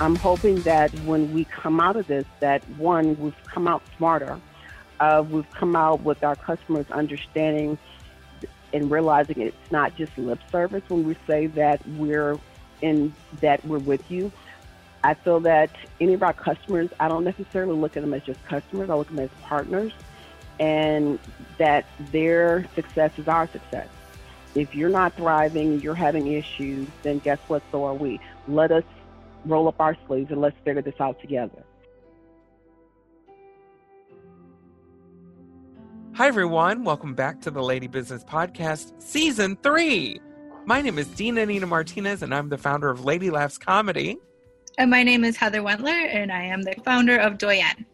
I'm hoping that when we come out of this, that one, we've come out smarter. Uh, we've come out with our customers understanding and realizing it's not just lip service when we say that we're in that we're with you. I feel that any of our customers, I don't necessarily look at them as just customers. I look at them as partners, and that their success is our success. If you're not thriving, you're having issues, then guess what? So are we. Let us roll up our sleeves and let's figure this out together. Hi, everyone. Welcome back to the Lady Business Podcast, Season 3. My name is Dina Nina Martinez, and I'm the founder of Lady Laughs Comedy. And my name is Heather Wendler, and I am the founder of Doyen.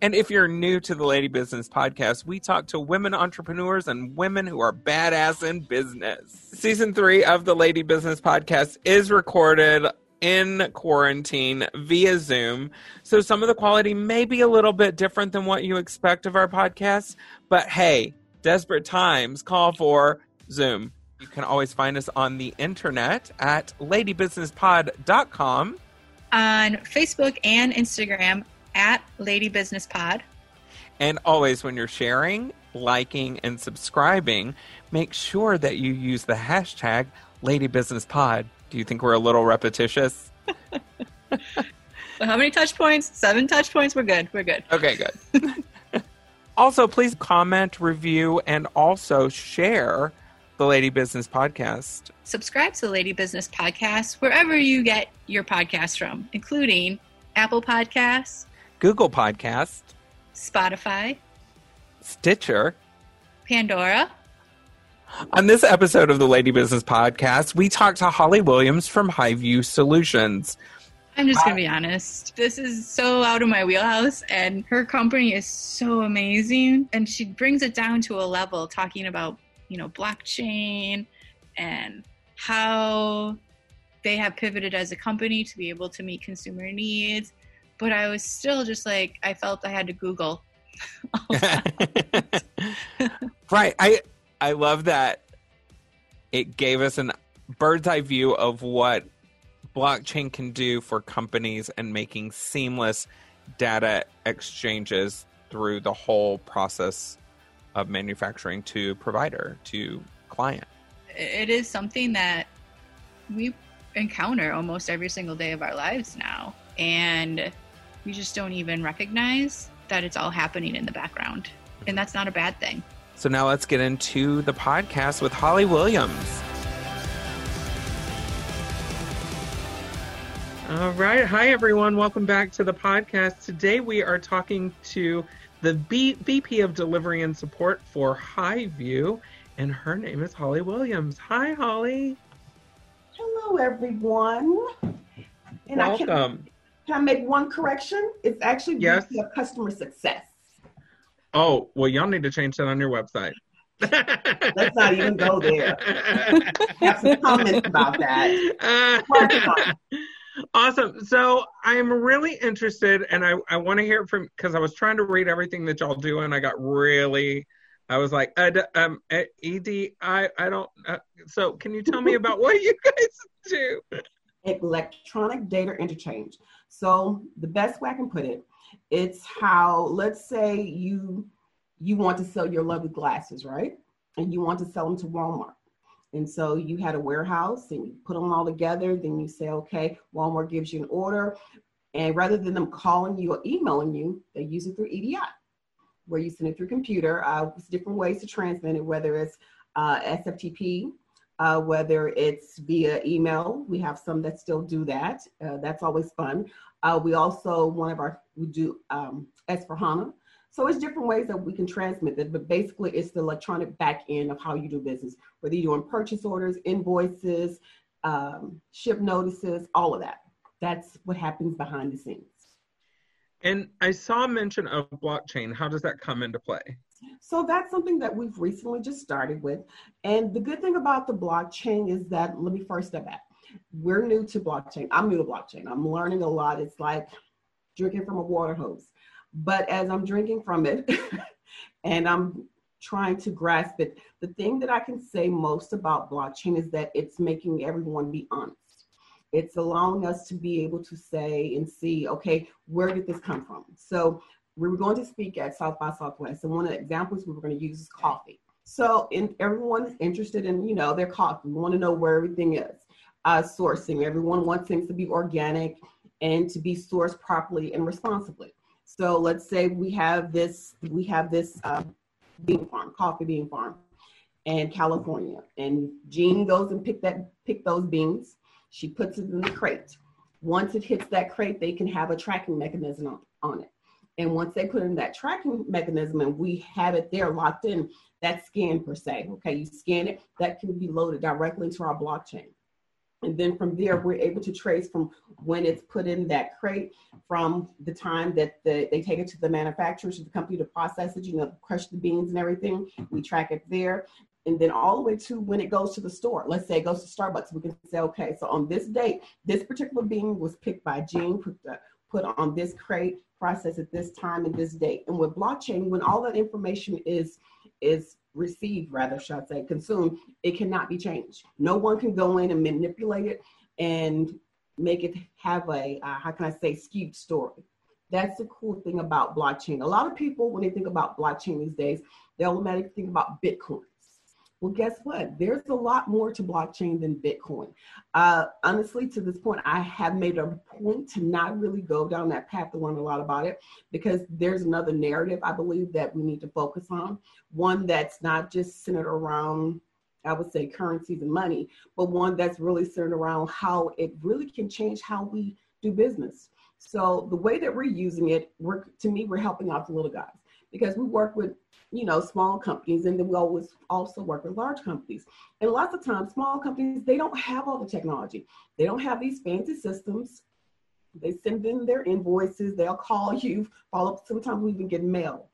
And if you're new to the Lady Business Podcast, we talk to women entrepreneurs and women who are badass in business. Season three of the Lady Business Podcast is recorded in quarantine via Zoom. So some of the quality may be a little bit different than what you expect of our podcast. But hey, desperate times call for Zoom. You can always find us on the internet at ladybusinesspod.com. On Facebook and Instagram at ladybusinesspod. And always, when you're sharing, liking, and subscribing, make sure that you use the hashtag Lady Business Pod. Do you think we're a little repetitious? how many touch points? Seven touch points. We're good. We're good. Okay, good. also, please comment, review, and also share the Lady Business Podcast. Subscribe to the Lady Business Podcast wherever you get your podcasts from, including Apple Podcasts, Google Podcast, Spotify, Stitcher, Pandora. On this episode of the Lady Business Podcast, we talked to Holly Williams from Highview Solutions. I'm just going to be honest. This is so out of my wheelhouse, and her company is so amazing. And she brings it down to a level talking about, you know, blockchain and how they have pivoted as a company to be able to meet consumer needs but I was still just like I felt I had to Google. right. I I love that it gave us an bird's eye view of what blockchain can do for companies and making seamless data exchanges through the whole process of manufacturing to provider to client. It is something that we encounter almost every single day of our lives now. And we just don't even recognize that it's all happening in the background. And mm-hmm. that's not a bad thing. So now let's get into the podcast with Holly Williams. All right. Hi, everyone. Welcome back to the podcast. Today we are talking to the B- VP of Delivery and Support for Highview, and her name is Holly Williams. Hi, Holly. Hello, everyone. And Welcome. Can I make one correction? It's actually yes. of customer success. Oh, well, y'all need to change that on your website. Let's not even go there. Have some comments about that. awesome. So I'm really interested, and I, I want to hear from because I was trying to read everything that y'all do, and I got really, I was like, uh, um, ed, I, I don't. Uh, so can you tell me about what you guys do? Electronic data interchange. So the best way I can put it, it's how let's say you you want to sell your lovely glasses, right? And you want to sell them to Walmart. And so you had a warehouse and you put them all together. Then you say, okay, Walmart gives you an order. And rather than them calling you or emailing you, they use it through EDI, where you send it through computer. Uh, different ways to transmit it, whether it's uh, SFTP, uh, whether it's via email. We have some that still do that. Uh, that's always fun. Uh, we also, one of our, we do um, S4HANA. So it's different ways that we can transmit it, but basically it's the electronic back end of how you do business, whether you're doing purchase orders, invoices, um, ship notices, all of that. That's what happens behind the scenes. And I saw mention of blockchain. How does that come into play? So that's something that we've recently just started with. And the good thing about the blockchain is that, let me first step back. We're new to blockchain. I'm new to blockchain. I'm learning a lot. It's like drinking from a water hose. But as I'm drinking from it and I'm trying to grasp it, the thing that I can say most about blockchain is that it's making everyone be honest. It's allowing us to be able to say and see, okay, where did this come from? So we were going to speak at South by Southwest, and one of the examples we were going to use is coffee. So, and everyone is interested in, you know, their coffee. We want to know where everything is. Uh, sourcing. Everyone wants things to be organic and to be sourced properly and responsibly. So let's say we have this, we have this uh, bean farm, coffee bean farm, in California, and Jean goes and pick that, pick those beans. She puts it in the crate. Once it hits that crate, they can have a tracking mechanism on, on it. And once they put in that tracking mechanism and we have it there locked in, that scan per se, okay, you scan it, that can be loaded directly into our blockchain. And then from there, we're able to trace from when it's put in that crate, from the time that the, they take it to the manufacturer, to the company to process it, you know, crush the beans and everything. We track it there. And then all the way to when it goes to the store. Let's say it goes to Starbucks. We can say, okay, so on this date, this particular bean was picked by Jean, put, the, put on this crate, processed at this time and this date. And with blockchain, when all that information is is received, rather, should I say, consumed, it cannot be changed. No one can go in and manipulate it and make it have a, uh, how can I say, skewed story. That's the cool thing about blockchain. A lot of people, when they think about blockchain these days, they automatically think about Bitcoin. Well, guess what? There's a lot more to blockchain than Bitcoin. Uh, honestly, to this point, I have made a point to not really go down that path to learn a lot about it because there's another narrative I believe that we need to focus on. One that's not just centered around, I would say, currencies and money, but one that's really centered around how it really can change how we do business. So the way that we're using it, we're, to me, we're helping out the little guys because we work with you know, small companies, and then we always also work with large companies. And lots of times, small companies they don't have all the technology. They don't have these fancy systems. They send in their invoices. They'll call you, follow up. Sometimes we even get mail.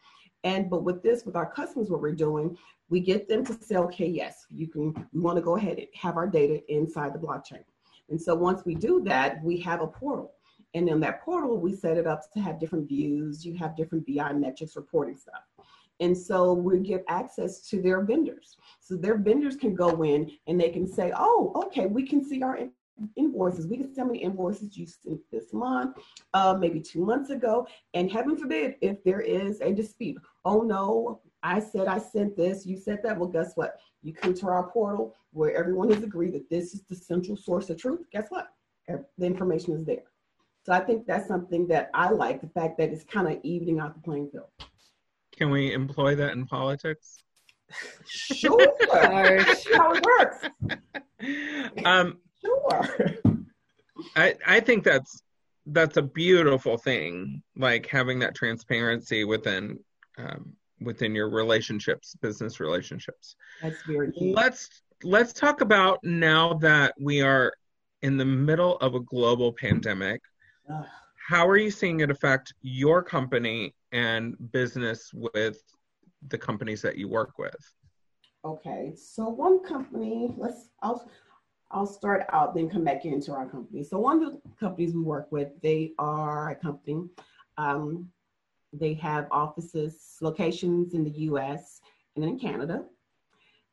And but with this, with our customers, what we're doing, we get them to say, okay, yes, you can. We want to go ahead and have our data inside the blockchain. And so once we do that, we have a portal. And in that portal, we set it up to have different views. You have different BI metrics reporting stuff. And so we give access to their vendors. So their vendors can go in and they can say, oh, okay, we can see our invoices. We can see how many invoices you sent this month, uh, maybe two months ago. And heaven forbid, if there is a dispute, oh no, I said I sent this, you said that. Well, guess what? You come to our portal where everyone has agreed that this is the central source of truth. Guess what? The information is there. So I think that's something that I like the fact that it's kind of evening out the playing field. Can we employ that in politics? Sure. how it works. Um, sure. I I think that's that's a beautiful thing, like having that transparency within um, within your relationships, business relationships. That's very key. Let's let's talk about now that we are in the middle of a global pandemic. How are you seeing it affect your company and business with the companies that you work with? Okay, so one company, let's I'll I'll start out, then come back into our company. So one of the companies we work with, they are a company. Um, they have offices, locations in the U.S. and in Canada,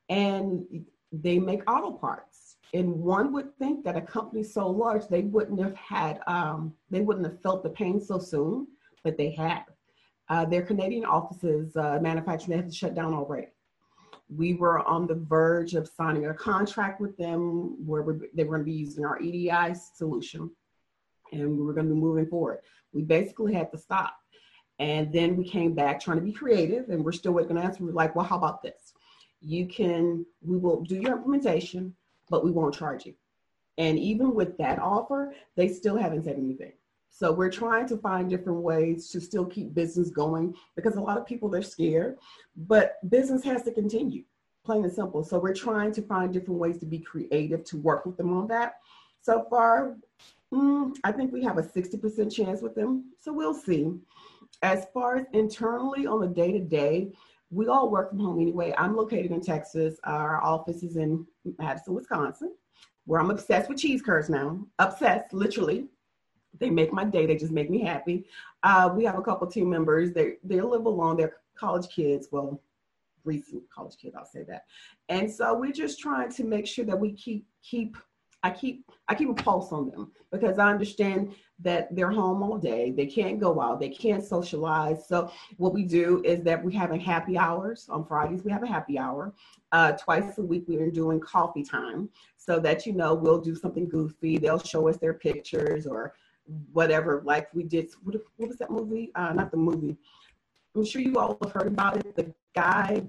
and they make auto parts. And one would think that a company so large, they wouldn't have had, um, they wouldn't have felt the pain so soon, but they have. Uh, their Canadian offices, uh, manufacturing, they had to shut down already. We were on the verge of signing a contract with them where they were going to be using our EDI solution and we were going to be moving forward. We basically had to stop. And then we came back trying to be creative and we're still waiting on answer. We're like, well, how about this? You can, we will do your implementation, but we won't charge you. And even with that offer, they still haven't said anything. So we're trying to find different ways to still keep business going because a lot of people they're scared, but business has to continue, plain and simple. So we're trying to find different ways to be creative to work with them on that. So far, mm, I think we have a 60% chance with them. So we'll see. As far as internally on the day to day, we all work from home anyway. I'm located in Texas. Our office is in Madison, Wisconsin, where I'm obsessed with cheese curds now. Obsessed, literally. They make my day. They just make me happy. Uh, we have a couple team members. They they live alone. They're college kids. Well, recent college kids, I'll say that. And so we're just trying to make sure that we keep keep I keep I keep a pulse on them because I understand that they're home all day. They can't go out. They can't socialize. So what we do is that we have a happy hours on Fridays. We have a happy hour. Uh, twice a week we are doing coffee time so that you know we'll do something goofy. They'll show us their pictures or whatever. Like we did. What, what was that movie? Uh, not the movie. I'm sure you all have heard about it. The guy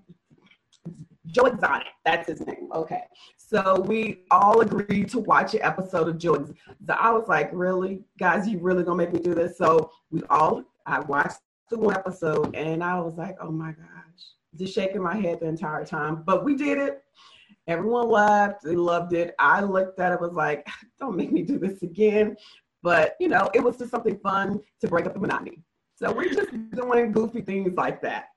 Joe Exotic. That's his name. Okay. So we all agreed to watch an episode of Joe Exotic. I was like, really? Guys, you really gonna make me do this? So we all, I watched the one episode and I was like, oh my gosh, just shaking my head the entire time. But we did it. Everyone laughed. They loved it. I looked at it, was like, don't make me do this again. But, you know, it was just something fun to break up the monotony. So we're just doing goofy things like that.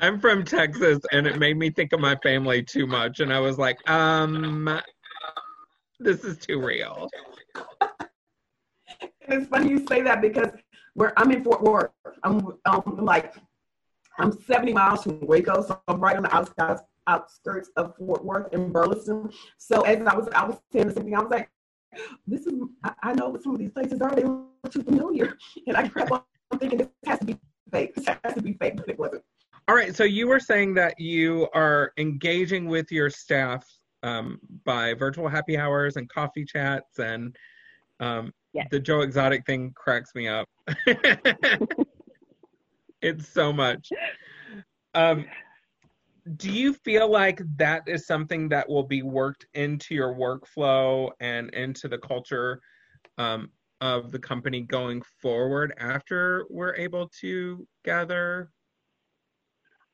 I'm from Texas, and it made me think of my family too much. And I was like, um, this is too real. it's funny you say that because where I'm in Fort Worth, I'm, um, like, I'm 70 miles from Waco, so I'm right on the outskirts outskirts of Fort Worth and Burleson. So as I was, I was saying the same thing. I was like, this is, I, I know what some of these places are. They were too familiar, and I kept on thinking this has to be fake. This has to be fake, but it wasn't. All right. So you were saying that you are engaging with your staff um, by virtual happy hours and coffee chats, and um, yes. the Joe Exotic thing cracks me up. it's so much. Um, do you feel like that is something that will be worked into your workflow and into the culture um, of the company going forward after we're able to gather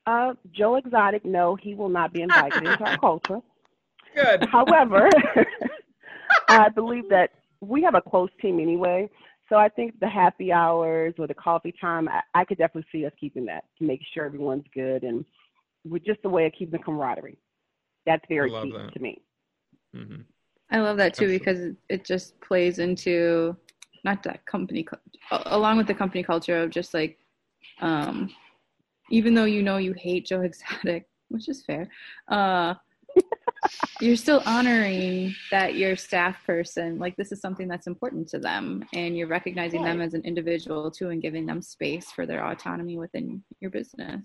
uh, Joe Exotic, no, he will not be invited into our culture. Good. However, I believe that we have a close team anyway. So I think the happy hours or the coffee time, I, I could definitely see us keeping that to make sure everyone's good and with just a way of keeping the camaraderie. That's very key that. to me. Mm-hmm. I love that too Absolutely. because it just plays into not that company along with the company culture of just like um even though you know you hate Joe Exotic, which is fair, uh, you're still honoring that your staff person, like this is something that's important to them, and you're recognizing them as an individual too, and giving them space for their autonomy within your business.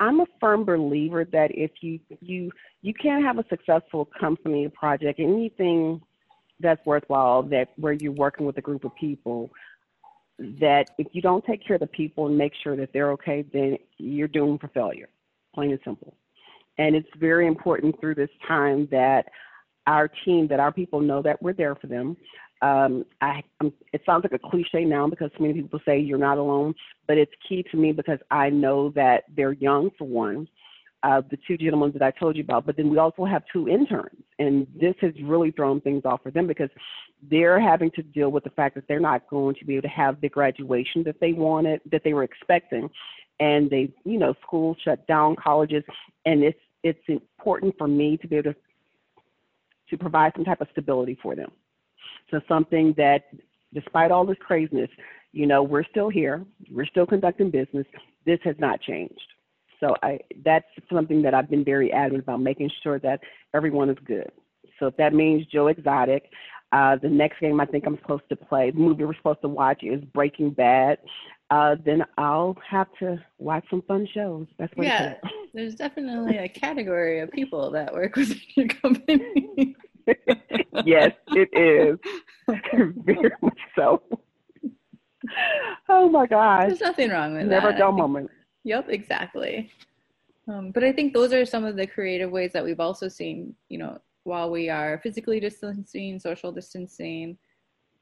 I'm a firm believer that if you you you can't have a successful company project, anything that's worthwhile, that where you're working with a group of people that if you don't take care of the people and make sure that they're okay, then you're doomed for failure, plain and simple. And it's very important through this time that our team, that our people know that we're there for them. Um, I, I'm, it sounds like a cliche now because so many people say you're not alone, but it's key to me because I know that they're young for one, uh, the two gentlemen that I told you about, but then we also have two interns. And this has really thrown things off for them because they're having to deal with the fact that they're not going to be able to have the graduation that they wanted, that they were expecting. And they, you know, schools shut down, colleges, and it's it's important for me to be able to to provide some type of stability for them. So something that, despite all this craziness, you know, we're still here, we're still conducting business. This has not changed. So I, that's something that I've been very adamant about, making sure that everyone is good. So if that means Joe Exotic, uh, the next game I think I'm supposed to play, the movie we're supposed to watch is Breaking Bad. Uh, then I'll have to watch some fun shows. That's what yeah. There's definitely a category of people that work within your company. yes, it is. Very much so. Oh my gosh. There's nothing wrong with Never that. Never dull moment. Yep, exactly. Um, but I think those are some of the creative ways that we've also seen, you know, while we are physically distancing, social distancing,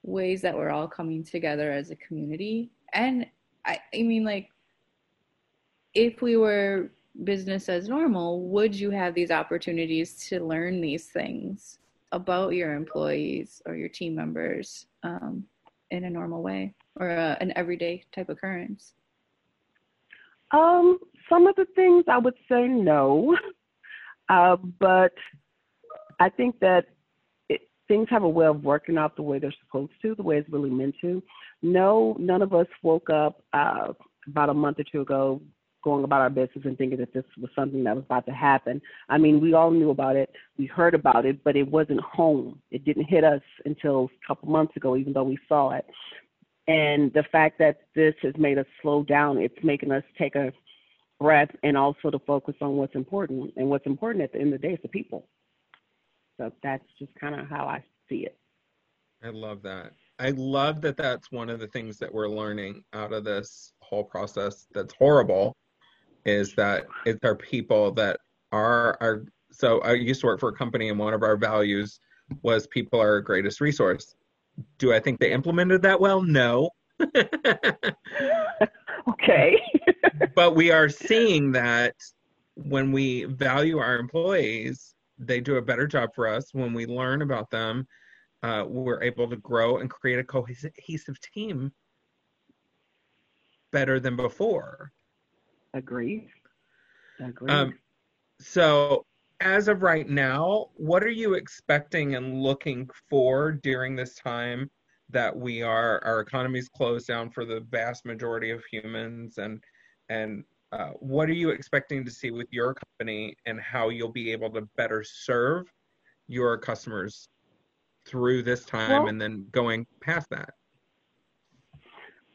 ways that we're all coming together as a community. And I, I mean, like, if we were business as normal, would you have these opportunities to learn these things about your employees or your team members um, in a normal way or a, an everyday type occurrence? Um, some of the things I would say no, uh, but I think that it, things have a way of working out the way they're supposed to, the way it's really meant to. No, none of us woke up uh, about a month or two ago going about our business and thinking that this was something that was about to happen. I mean, we all knew about it, we heard about it, but it wasn't home. It didn't hit us until a couple months ago, even though we saw it. And the fact that this has made us slow down, it's making us take a breath and also to focus on what's important. And what's important at the end of the day is the people. So that's just kind of how I see it. I love that. I love that that's one of the things that we're learning out of this whole process that's horrible is that it's our people that are our so I used to work for a company and one of our values was people are our greatest resource. Do I think they implemented that well? No. okay. but we are seeing that when we value our employees, they do a better job for us. When we learn about them, uh, we're able to grow and create a cohesive team better than before. Agreed. Agreed. Um, so, as of right now, what are you expecting and looking for during this time that we are our economy's closed down for the vast majority of humans and and uh, what are you expecting to see with your company and how you'll be able to better serve your customers through this time well, and then going past that?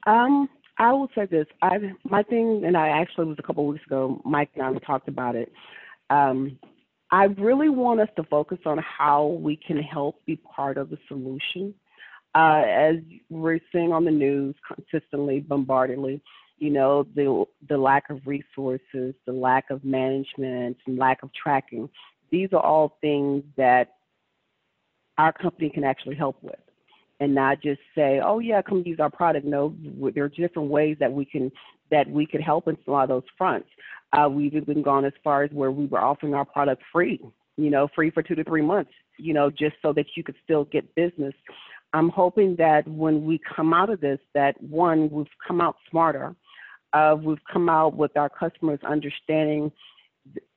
Um, I will say this. I my thing, and I actually was a couple weeks ago. Mike and I talked about it. Um, I really want us to focus on how we can help be part of the solution. Uh, as we're seeing on the news consistently, bombardedly, you know, the the lack of resources, the lack of management, and lack of tracking. These are all things that our company can actually help with and not just say, "Oh yeah, come use our product." No, there are different ways that we can that we could help in a lot of those fronts. Uh, we've even gone as far as where we were offering our product free, you know, free for two to three months, you know, just so that you could still get business. I'm hoping that when we come out of this, that one, we've come out smarter. Uh, we've come out with our customers understanding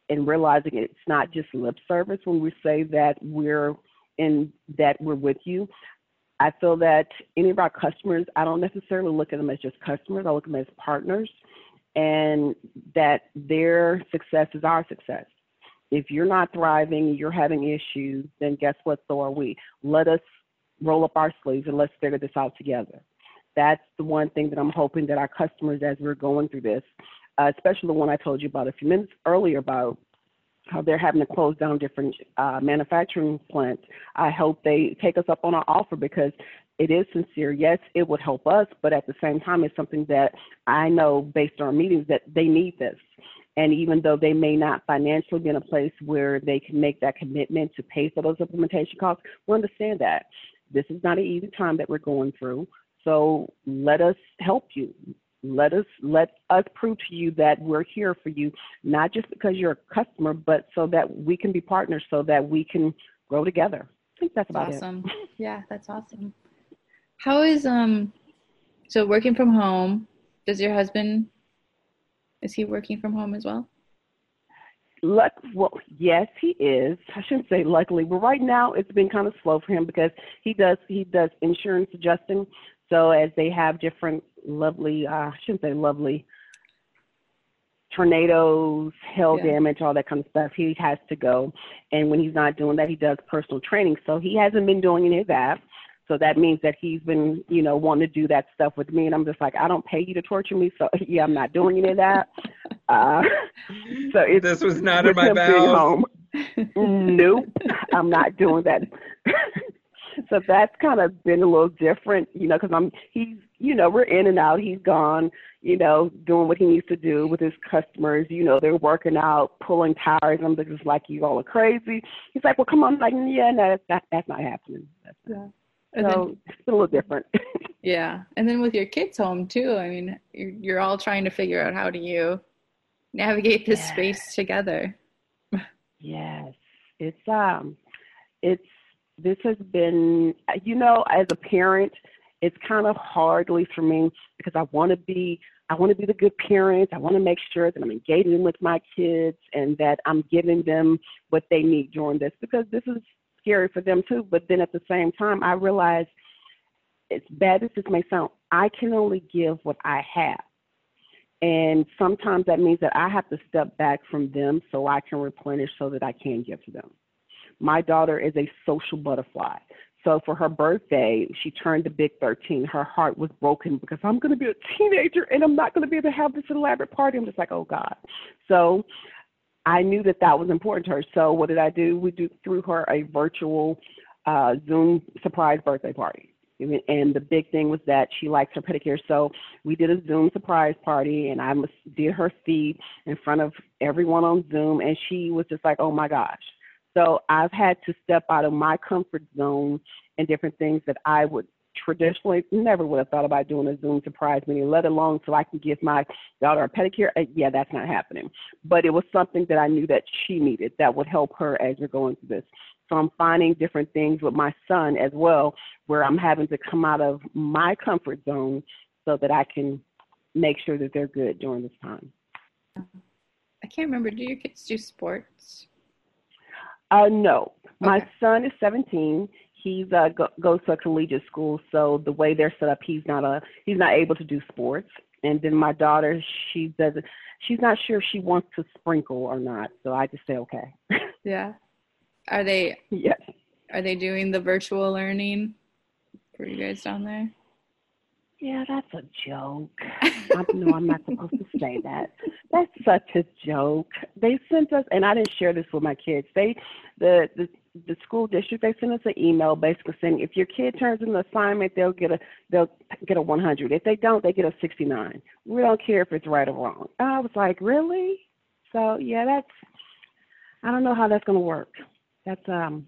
and realizing it's not just lip service when we say that we're in that we're with you. I feel that any of our customers, I don't necessarily look at them as just customers, I look at them as partners, and that their success is our success. If you're not thriving, you're having issues, then guess what? So are we. Let us roll up our sleeves and let's figure this out together. That's the one thing that I'm hoping that our customers, as we're going through this, uh, especially the one I told you about a few minutes earlier about how they're having to close down different uh, manufacturing plants. I hope they take us up on our offer because it is sincere. Yes, it would help us, but at the same time, it's something that I know based on our meetings that they need this. And even though they may not financially be in a place where they can make that commitment to pay for those implementation costs, we understand that. This is not an easy time that we're going through. So let us help you let us let us prove to you that we're here for you not just because you're a customer but so that we can be partners so that we can grow together i think that's about awesome it. yeah that's awesome how is um so working from home does your husband is he working from home as well Luck, well, yes, he is. I shouldn't say luckily, but right now it's been kind of slow for him because he does he does insurance adjusting. So as they have different lovely, uh, I shouldn't say lovely, tornadoes, hail yeah. damage, all that kind of stuff. He has to go. And when he's not doing that, he does personal training. So he hasn't been doing any of that. So that means that he's been, you know, wanting to do that stuff with me. And I'm just like, I don't pay you to torture me. So yeah, I'm not doing any of that. Uh, so it's, this was not in my vows. nope, I'm not doing that. So that's kind of been a little different, you know, because I'm he's you know we're in and out. He's gone, you know, doing what he needs to do with his customers. You know, they're working out, pulling tires. I'm just like you all are crazy. He's like, well, come on, I'm like yeah, no, that's not, that's not happening. That's not. Yeah. So then, it's a little different. yeah, and then with your kids home too. I mean, you're, you're all trying to figure out how do you navigate this yes. space together. yes, it's um, it's this has been, you know, as a parent, it's kind of hard, at least for me, because I want to be, I want to be the good parent. I want to make sure that I'm engaging with my kids and that I'm giving them what they need during this, because this is scary for them too. But then at the same time, I realize, it's bad as this may sound, I can only give what I have. And sometimes that means that I have to step back from them so I can replenish so that I can give to them. My daughter is a social butterfly. So for her birthday, she turned the big 13. Her heart was broken because I'm going to be a teenager and I'm not going to be able to have this elaborate party. I'm just like, oh God. So I knew that that was important to her. So what did I do? We do threw her a virtual uh, Zoom surprise birthday party. And the big thing was that she likes her pedicure. So we did a Zoom surprise party and I did her feet in front of everyone on Zoom. And she was just like, oh my gosh. So I've had to step out of my comfort zone and different things that I would traditionally never would have thought about doing a Zoom surprise meeting, let alone so I can give my daughter a pedicure. Uh, yeah, that's not happening. But it was something that I knew that she needed that would help her as we're going through this. So I'm finding different things with my son as well, where I'm having to come out of my comfort zone so that I can make sure that they're good during this time. I can't remember. Do your kids do sports? Uh, no. My okay. son is 17. He's uh, go, goes to a collegiate school, so the way they're set up, he's not a he's not able to do sports. And then my daughter, she doesn't. She's not sure if she wants to sprinkle or not. So I just say okay. yeah. Are they? Yes. Are they doing the virtual learning for you guys down there? Yeah, that's a joke. I know I'm not supposed to say that. That's such a joke. They sent us, and I didn't share this with my kids. They, the the the school district, they sent us an email basically saying if your kid turns in an assignment, they'll get a they'll get a 100. If they don't, they get a 69. We don't care if it's right or wrong. I was like, really? So yeah, that's I don't know how that's going to work that's um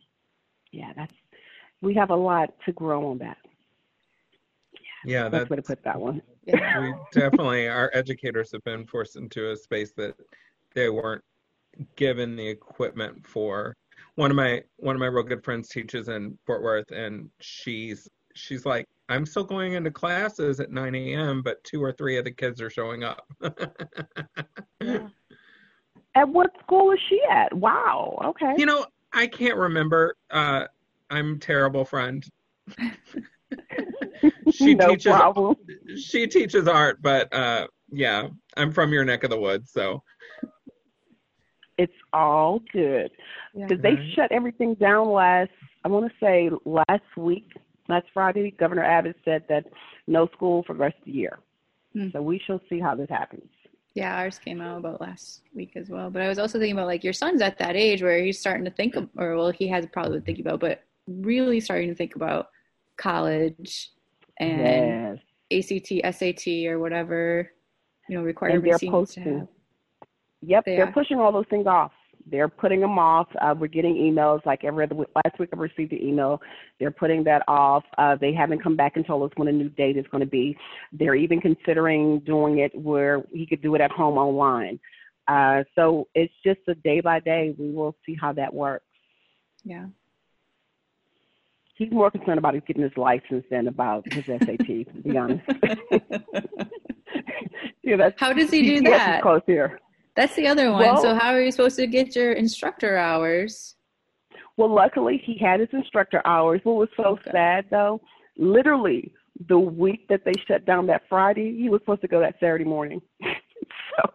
yeah that's we have a lot to grow on that yeah, yeah that's, way to put that one yeah. we definitely our educators have been forced into a space that they weren't given the equipment for one of my one of my real good friends teaches in fort worth and she's she's like i'm still going into classes at 9 a.m but two or three of the kids are showing up yeah. at what school is she at wow okay you know I can't remember. Uh, I'm terrible friend. she no teaches problem. she teaches art, but uh, yeah, I'm from your neck of the woods, so it's all good because yeah. they shut everything down last. I want to say last week, last Friday. Governor Abbott said that no school for the rest of the year. Hmm. So we shall see how this happens. Yeah, ours came out about last week as well. But I was also thinking about like your son's at that age where he's starting to think, of, or well, he has probably been thinking about, but really starting to think about college and yes. ACT, SAT, or whatever you know requirements he needs to have. Yep, they are pushing all those things off they're putting them off. Uh, we're getting emails like every other week. Last week I received an email. They're putting that off. Uh, they haven't come back and told us when a new date is going to be. They're even considering doing it where he could do it at home online. Uh, so it's just a day by day. We will see how that works. Yeah. He's more concerned about getting his license than about his SAT, to be honest. yeah, that's, how does he do that? Close here. That's the other one. Well, so how are you supposed to get your instructor hours? Well, luckily he had his instructor hours. What was so okay. sad though, literally the week that they shut down that Friday, he was supposed to go that Saturday morning. so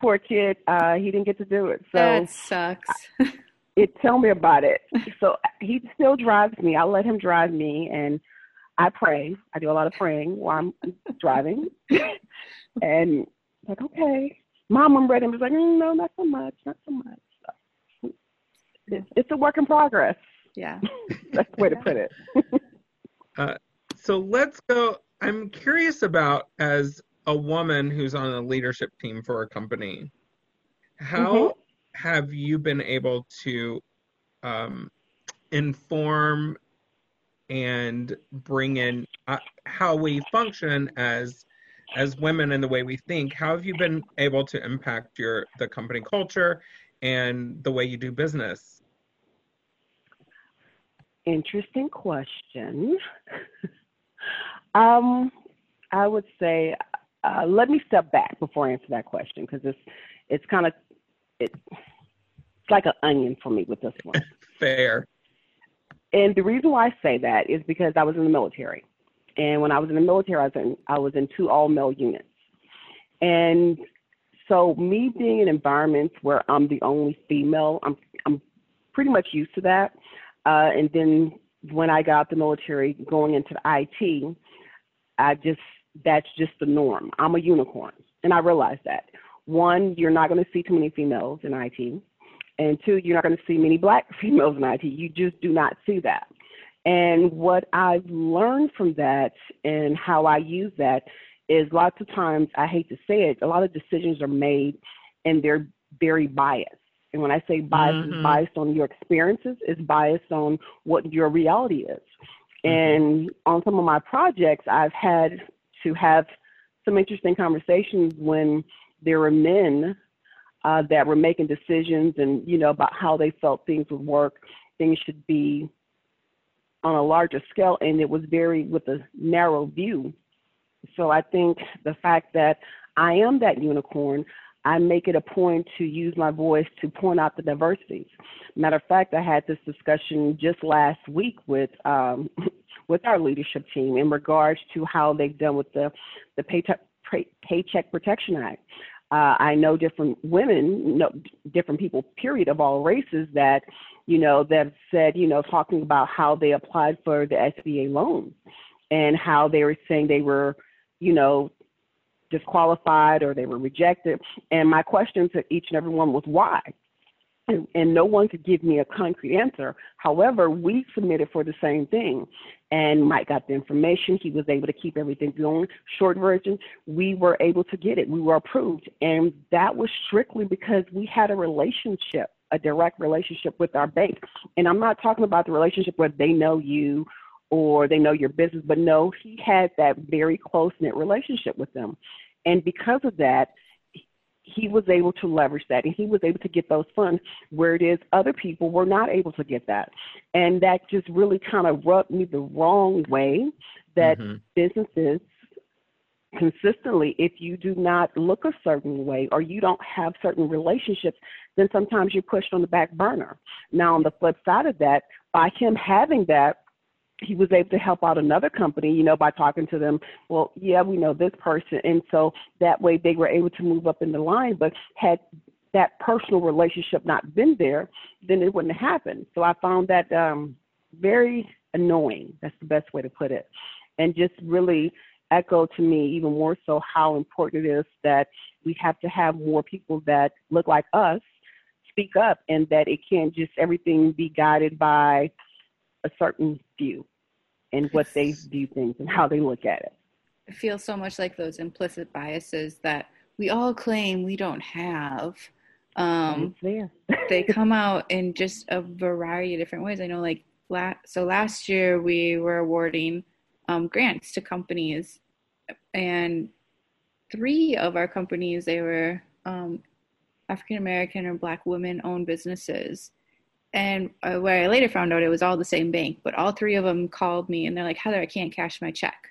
poor kid, uh, he didn't get to do it. So that sucks. It tell me about it. So he still drives me. I let him drive me and I pray. I do a lot of praying while I'm driving. and like, okay, mom, I'm ready. I was like, mm, no, not so much, not so much. So it's, it's a work in progress. Yeah. That's the way to put it. uh, so let's go. I'm curious about as a woman who's on a leadership team for a company, how mm-hmm. Have you been able to um, inform and bring in uh, how we function as as women and the way we think, how have you been able to impact your the company culture and the way you do business? Interesting question. um, I would say, uh, let me step back before I answer that question because it's it's kind of it, it's like an onion for me with this one. Fair. And the reason why I say that is because I was in the military. And when I was in the military, I was in, I was in two all male units. And so me being in environments where I'm the only female, I'm I'm pretty much used to that. Uh, and then when I got out the military, going into the IT, I just that's just the norm. I'm a unicorn, and I realized that. One, you're not going to see too many females in IT, and two, you're not going to see many black females in IT. You just do not see that. And what I've learned from that and how I use that is lots of times, I hate to say it, a lot of decisions are made and they're very biased. And when I say biased, mm-hmm. it's biased on your experiences, it's biased on what your reality is. Mm-hmm. And on some of my projects, I've had to have some interesting conversations when there were men uh, that were making decisions and, you know, about how they felt things would work, things should be on a larger scale, and it was very with a narrow view. So I think the fact that I am that unicorn, I make it a point to use my voice to point out the diversities. Matter of fact, I had this discussion just last week with um, with our leadership team in regards to how they've done with the the Paycheck, Paycheck Protection Act. Uh, I know different women, no, different people, period, of all races that, you know, that said, you know, talking about how they applied for the SBA loans and how they were saying they were, you know, disqualified or they were rejected. And my question to each and every one was why? And, and, no one could give me a concrete answer. However, we submitted for the same thing, and Mike got the information. He was able to keep everything going. Short version, we were able to get it. We were approved, and that was strictly because we had a relationship, a direct relationship with our bank. And I'm not talking about the relationship where they know you or they know your business, but no, he had that very close knit relationship with them. And because of that, he was able to leverage that and he was able to get those funds where it is other people were not able to get that. And that just really kind of rubbed me the wrong way that mm-hmm. businesses consistently, if you do not look a certain way or you don't have certain relationships, then sometimes you're pushed on the back burner. Now, on the flip side of that, by him having that, he was able to help out another company, you know, by talking to them. Well, yeah, we know this person, and so that way they were able to move up in the line. But had that personal relationship not been there, then it wouldn't have happened. So I found that um, very annoying. That's the best way to put it, and just really echo to me even more so how important it is that we have to have more people that look like us speak up, and that it can't just everything be guided by a certain view and what they view things and how they look at it. It feels so much like those implicit biases that we all claim we don't have. Um, they come out in just a variety of different ways. I know, like, la- so last year we were awarding um, grants to companies, and three of our companies they were um, African American or Black women owned businesses and uh, where I later found out it was all the same bank, but all three of them called me and they're like, Heather, I can't cash my check.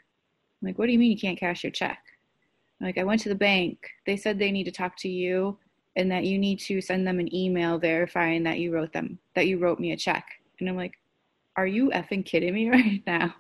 I'm like, what do you mean you can't cash your check? I'm like, I went to the bank. They said they need to talk to you and that you need to send them an email verifying that you wrote them, that you wrote me a check. And I'm like, are you effing kidding me right now?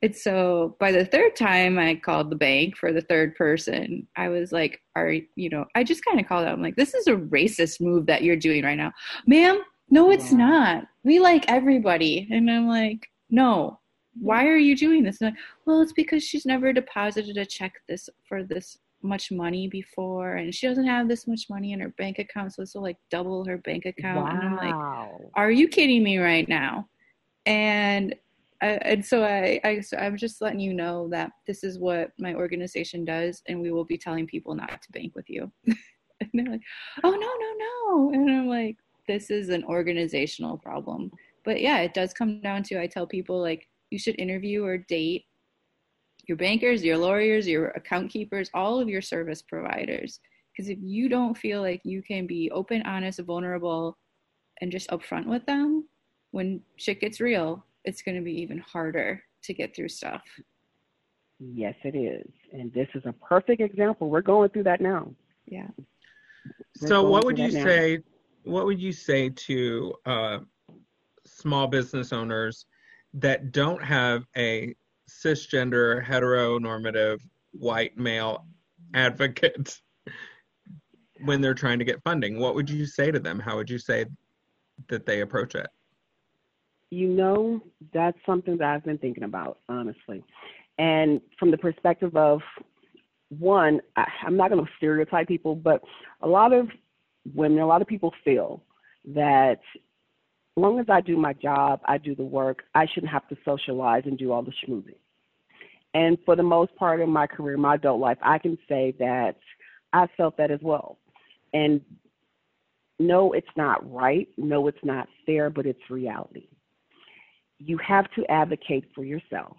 It's so by the third time I called the bank for the third person, I was like, are you know, I just kind of called out. I'm like, this is a racist move that you're doing right now. Ma'am, no, it's wow. not. We like everybody. And I'm like, no, why are you doing this? Like, well, it's because she's never deposited a check this for this much money before and she doesn't have this much money in her bank account so this will like double her bank account wow. and i'm like are you kidding me right now and I, and so I, I so i'm just letting you know that this is what my organization does and we will be telling people not to bank with you and they're like oh no no no and i'm like this is an organizational problem. But yeah, it does come down to I tell people like you should interview or date your bankers, your lawyers, your account keepers, all of your service providers. Because if you don't feel like you can be open, honest, vulnerable, and just upfront with them, when shit gets real, it's going to be even harder to get through stuff. Yes, it is. And this is a perfect example. We're going through that now. Yeah. We're so, what would you say what would you say to uh, small business owners that don't have a cisgender heteronormative white male advocate when they're trying to get funding? What would you say to them? How would you say that they approach it? You know, that's something that I've been thinking about, honestly. And from the perspective of one, I, I'm not going to stereotype people, but a lot of women, a lot of people feel that as long as I do my job, I do the work, I shouldn't have to socialize and do all the schmoozing. And for the most part in my career, my adult life, I can say that I felt that as well. And no, it's not right. No, it's not fair, but it's reality. You have to advocate for yourself.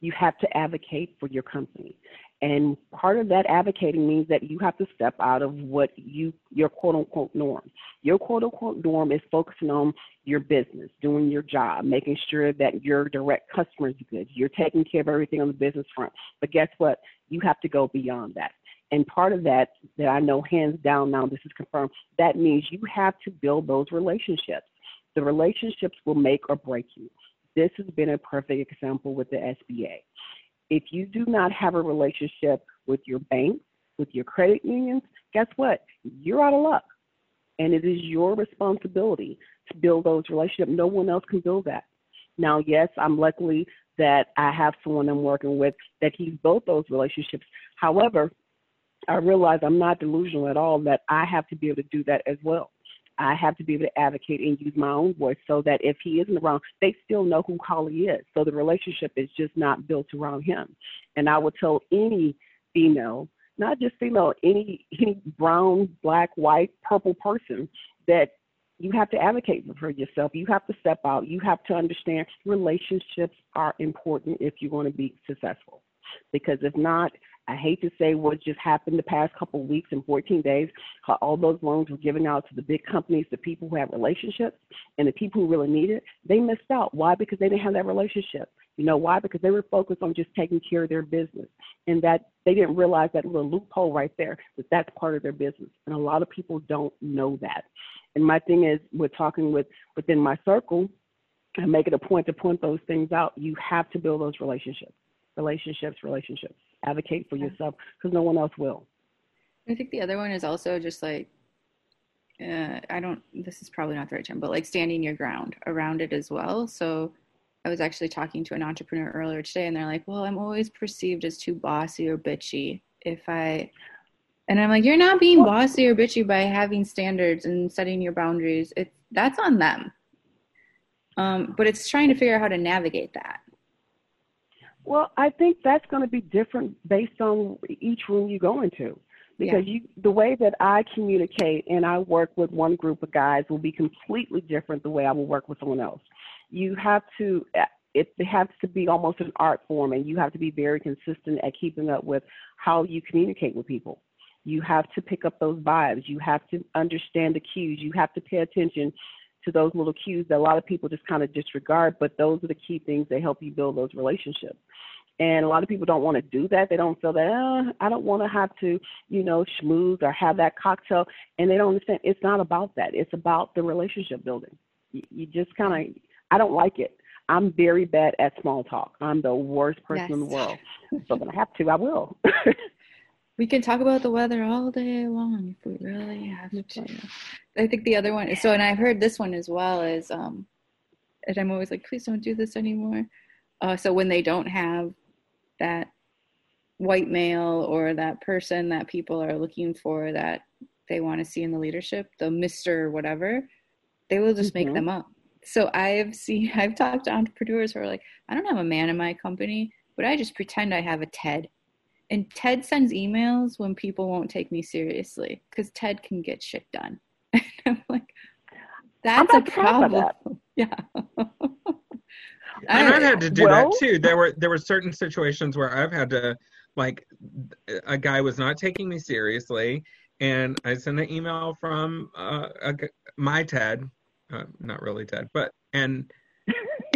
You have to advocate for your company. And part of that advocating means that you have to step out of what you your quote unquote norm. Your quote unquote norm is focusing on your business, doing your job, making sure that your direct customers good. You're taking care of everything on the business front. But guess what? You have to go beyond that. And part of that, that I know hands down now, this is confirmed, that means you have to build those relationships. The relationships will make or break you. This has been a perfect example with the SBA. If you do not have a relationship with your bank, with your credit unions, guess what? You're out of luck. And it is your responsibility to build those relationships. No one else can build that. Now, yes, I'm lucky that I have someone I'm working with that he's built those relationships. However, I realize I'm not delusional at all that I have to be able to do that as well. I have to be able to advocate and use my own voice so that if he isn't around, they still know who Holly is. So the relationship is just not built around him. And I would tell any female, not just female, any any brown, black, white, purple person that you have to advocate for yourself. You have to step out. You have to understand relationships are important if you're going to be successful. Because if not, I hate to say what just happened the past couple of weeks and 14 days, how all those loans were given out to the big companies, the people who have relationships, and the people who really need it. They missed out. Why? Because they didn't have that relationship. You know why? Because they were focused on just taking care of their business, and that they didn't realize that little loophole right there that that's part of their business. And a lot of people don't know that. And my thing is, we're talking with within my circle, and make it a point to point those things out. You have to build those relationships, relationships, relationships advocate for yourself because no one else will. I think the other one is also just like, uh, I don't, this is probably not the right term, but like standing your ground around it as well. So I was actually talking to an entrepreneur earlier today and they're like, well, I'm always perceived as too bossy or bitchy if I, and I'm like, you're not being bossy or bitchy by having standards and setting your boundaries. It's, that's on them. Um, but it's trying to figure out how to navigate that. Well, I think that's going to be different based on each room you go into. Because yeah. you, the way that I communicate and I work with one group of guys will be completely different the way I will work with someone else. You have to, uh, it has to be almost an art form, and you have to be very consistent at keeping up with how you communicate with people. You have to pick up those vibes. You have to understand the cues. You have to pay attention to those little cues that a lot of people just kind of disregard, but those are the key things that help you build those relationships. And a lot of people don't want to do that. They don't feel that, oh, I don't want to have to, you know, schmooze or have that cocktail. And they don't understand it's not about that. It's about the relationship building. You, you just kind of, I don't like it. I'm very bad at small talk. I'm the worst person yes. in the world. So when I have to, I will. we can talk about the weather all day long if we really have to. I think the other one is so, and I've heard this one as well is, um, and I'm always like, please don't do this anymore. Uh, so when they don't have that white male or that person that people are looking for that they want to see in the leadership, the Mister whatever, they will just mm-hmm. make them up. So I've seen, I've talked to entrepreneurs who are like, I don't have a man in my company, but I just pretend I have a Ted and Ted sends emails when people won't take me seriously because Ted can get shit done. And I'm like, that's a problem. That. Yeah. and I've had to do well, that too. There were there were certain situations where I've had to like a guy was not taking me seriously, and I sent an email from uh, a, my Ted, uh, not really Ted, but and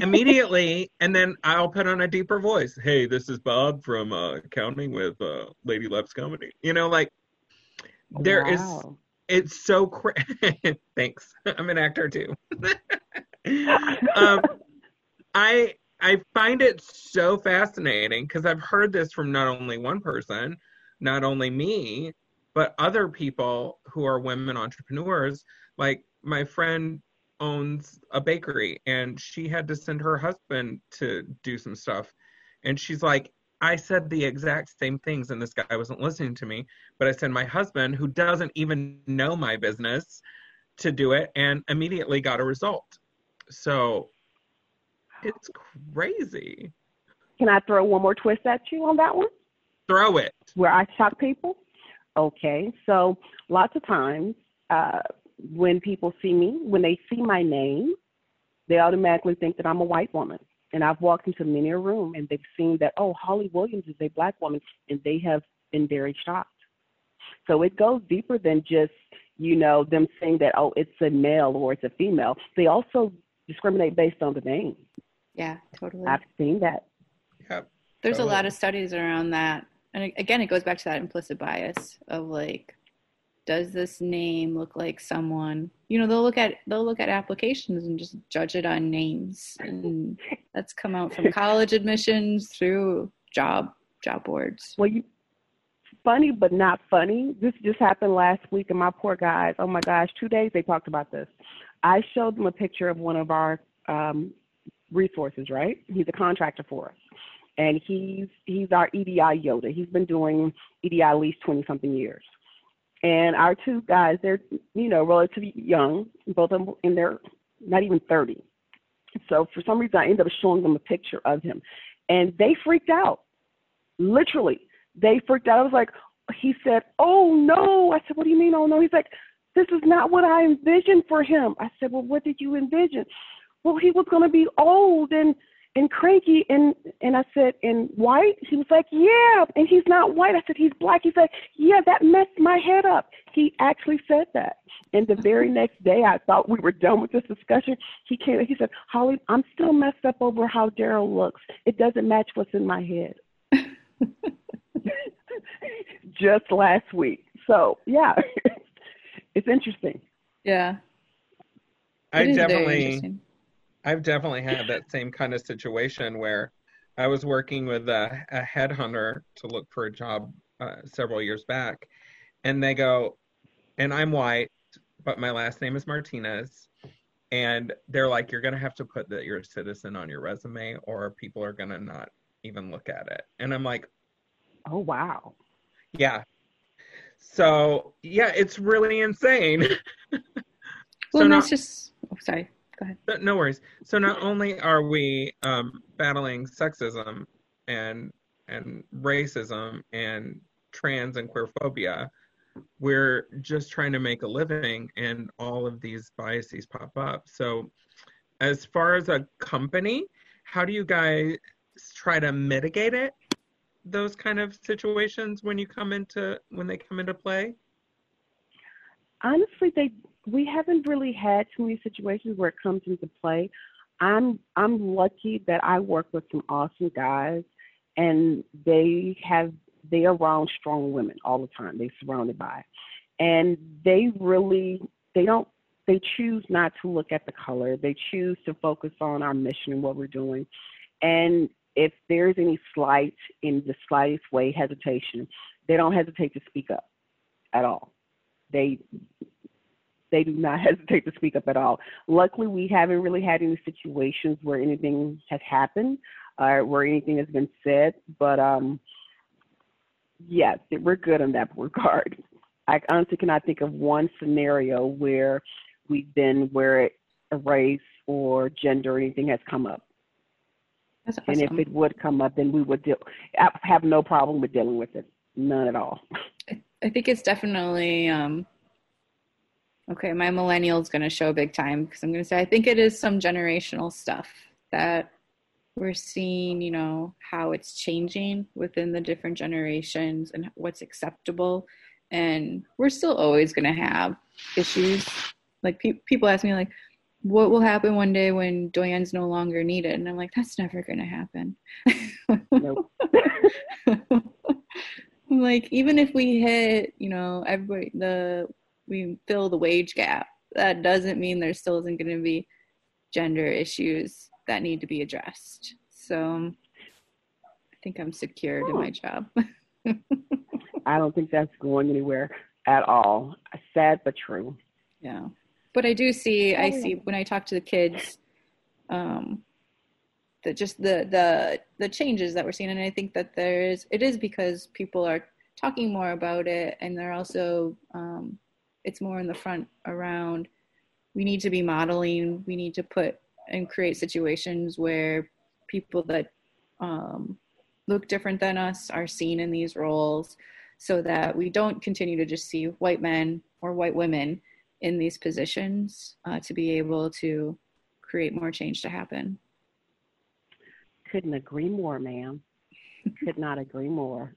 immediately, and then I'll put on a deeper voice. Hey, this is Bob from uh, accounting with uh, Lady Loves Comedy. You know, like there wow. is. It's so cra- thanks. I'm an actor too. um, I I find it so fascinating because I've heard this from not only one person, not only me, but other people who are women entrepreneurs. Like my friend owns a bakery and she had to send her husband to do some stuff. And she's like, I said the exact same things and this guy wasn't listening to me, but I sent my husband, who doesn't even know my business, to do it and immediately got a result. So it's crazy. Can I throw one more twist at you on that one? Throw it. Where I shock people? Okay, so lots of times uh, when people see me, when they see my name, they automatically think that I'm a white woman. And I've walked into many a room and they've seen that, oh, Holly Williams is a black woman, and they have been very shocked. So it goes deeper than just, you know, them saying that, oh, it's a male or it's a female. They also discriminate based on the name. Yeah, totally. I've seen that. Yep. There's totally. a lot of studies around that. And again, it goes back to that implicit bias of like, does this name look like someone? You know, they'll look at they'll look at applications and just judge it on names, and that's come out from college admissions through job job boards. Well, you, funny but not funny. This just happened last week, and my poor guys. Oh my gosh, two days they talked about this. I showed them a picture of one of our um, resources. Right, he's a contractor for us, and he's he's our EDI Yoda. He's been doing EDI at least twenty something years. And our two guys, they're you know relatively young, both of them in their not even thirty. So for some reason, I ended up showing them a picture of him, and they freaked out. Literally, they freaked out. I was like, he said, "Oh no!" I said, "What do you mean? Oh no?" He's like, "This is not what I envisioned for him." I said, "Well, what did you envision?" Well, he was going to be old and and cranky and and I said, and white? He was like, Yeah, and he's not white. I said, He's black. He said, Yeah, that messed my head up. He actually said that. And the very next day I thought we were done with this discussion. He came he said, Holly, I'm still messed up over how Daryl looks. It doesn't match what's in my head. Just last week. So yeah. it's interesting. Yeah. I It is definitely interesting. I've definitely had that same kind of situation where I was working with a, a headhunter to look for a job uh, several years back, and they go, and I'm white, but my last name is Martinez, and they're like, you're gonna have to put that you're a citizen on your resume, or people are gonna not even look at it, and I'm like, Oh wow. yeah. So yeah, it's really insane. Well, so and now- that's just. Oh, sorry. Go ahead. No- No worries. So not only are we um, battling sexism and and racism and trans and queer phobia, we're just trying to make a living, and all of these biases pop up. So, as far as a company, how do you guys try to mitigate it? Those kind of situations when you come into when they come into play. honestly they we haven't really had too many situations where it comes into play. I'm i'm lucky that i work with some awesome guys and they have they are around strong women all the time. They're surrounded by and they really they don't they choose not to look at the color. They choose to focus on our mission and what we're doing. And if there's any slight in the slightest way hesitation they don't hesitate to speak up at all. They they do not hesitate to speak up at all. Luckily, we haven't really had any situations where anything has happened or where anything has been said. But um, yes, we're good in that regard. I honestly cannot think of one scenario where we've been where a race or gender or anything has come up. That's And if it would come up, then we would deal, I have no problem with dealing with it. None at all. I think it's definitely um okay, my millennial's going to show big time because I'm going to say I think it is some generational stuff that we're seeing, you know, how it's changing within the different generations and what's acceptable and we're still always going to have issues. Like pe- people ask me like what will happen one day when Doyen's no longer needed? And I'm like, that's never going to happen. Nope. like even if we hit you know everybody the we fill the wage gap that doesn't mean there still isn't going to be gender issues that need to be addressed so i think i'm secured in my job I don't think that's going anywhere at all. Sad but true. Yeah. But I do see I see when I talk to the kids um that just the the the changes that we're seeing and I think that there is it is because people are talking more about it and they're also um it's more in the front around we need to be modeling we need to put and create situations where people that um, look different than us are seen in these roles so that we don't continue to just see white men or white women in these positions uh, to be able to create more change to happen. Couldn't agree more, ma'am. Could not agree more.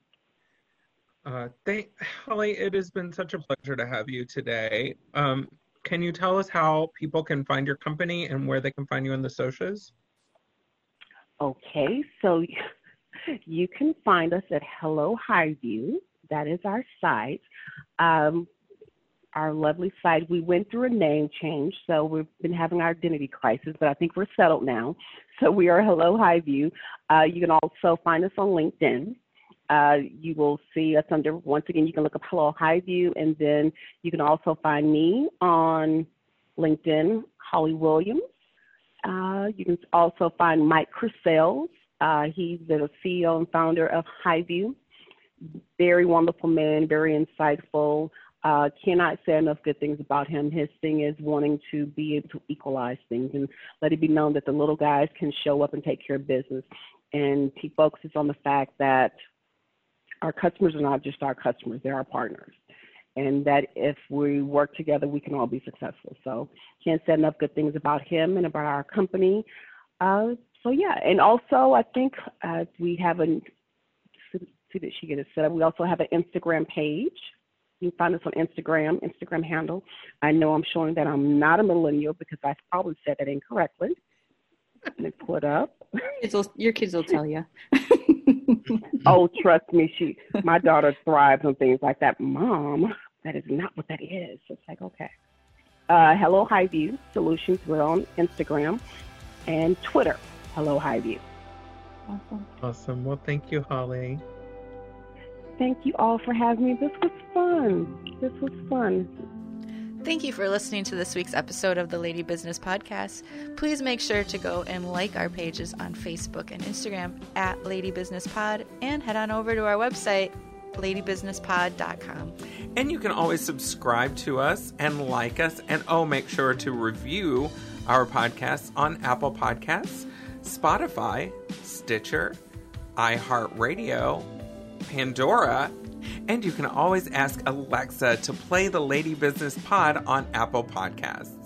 Uh, thank Holly. It has been such a pleasure to have you today. Um, can you tell us how people can find your company and where they can find you on the socials? Okay, so you can find us at Hello Highview. That is our site. Um, our lovely site. We went through a name change, so we've been having our identity crisis, but I think we're settled now. So we are Hello Highview. Uh, you can also find us on LinkedIn. Uh, you will see us under, once again, you can look up Hello Highview, and then you can also find me on LinkedIn, Holly Williams. Uh, you can also find Mike Crisales. Uh, he's the CEO and founder of Highview. Very wonderful man, very insightful. Uh, cannot say enough good things about him. His thing is wanting to be able to equalize things and let it be known that the little guys can show up and take care of business. And he focuses on the fact that our customers are not just our customers, they're our partners. And that if we work together, we can all be successful. So, can't say enough good things about him and about our company. Uh, so, yeah. And also, I think uh, we have a, see that she get it set up. We also have an Instagram page. You can find us on Instagram, Instagram handle. I know I'm showing that I'm not a millennial because I probably said that incorrectly. Let me pull it up. Will, your kids will tell you. oh, trust me, she my daughter thrives on things like that. Mom, that is not what that is. It's like okay. Uh, Hello Highview Solutions. We're on Instagram and Twitter. Hello Highview. Awesome. Awesome. Well, thank you, Holly. Thank you all for having me. This was fun. This was fun. Thank you for listening to this week's episode of the Lady Business Podcast. Please make sure to go and like our pages on Facebook and Instagram at Lady Business Pod and head on over to our website, ladybusinesspod.com. And you can always subscribe to us and like us, and oh, make sure to review our podcasts on Apple Podcasts, Spotify, Stitcher, iHeartRadio, Pandora, and you can always ask Alexa to play the Lady Business Pod on Apple Podcasts.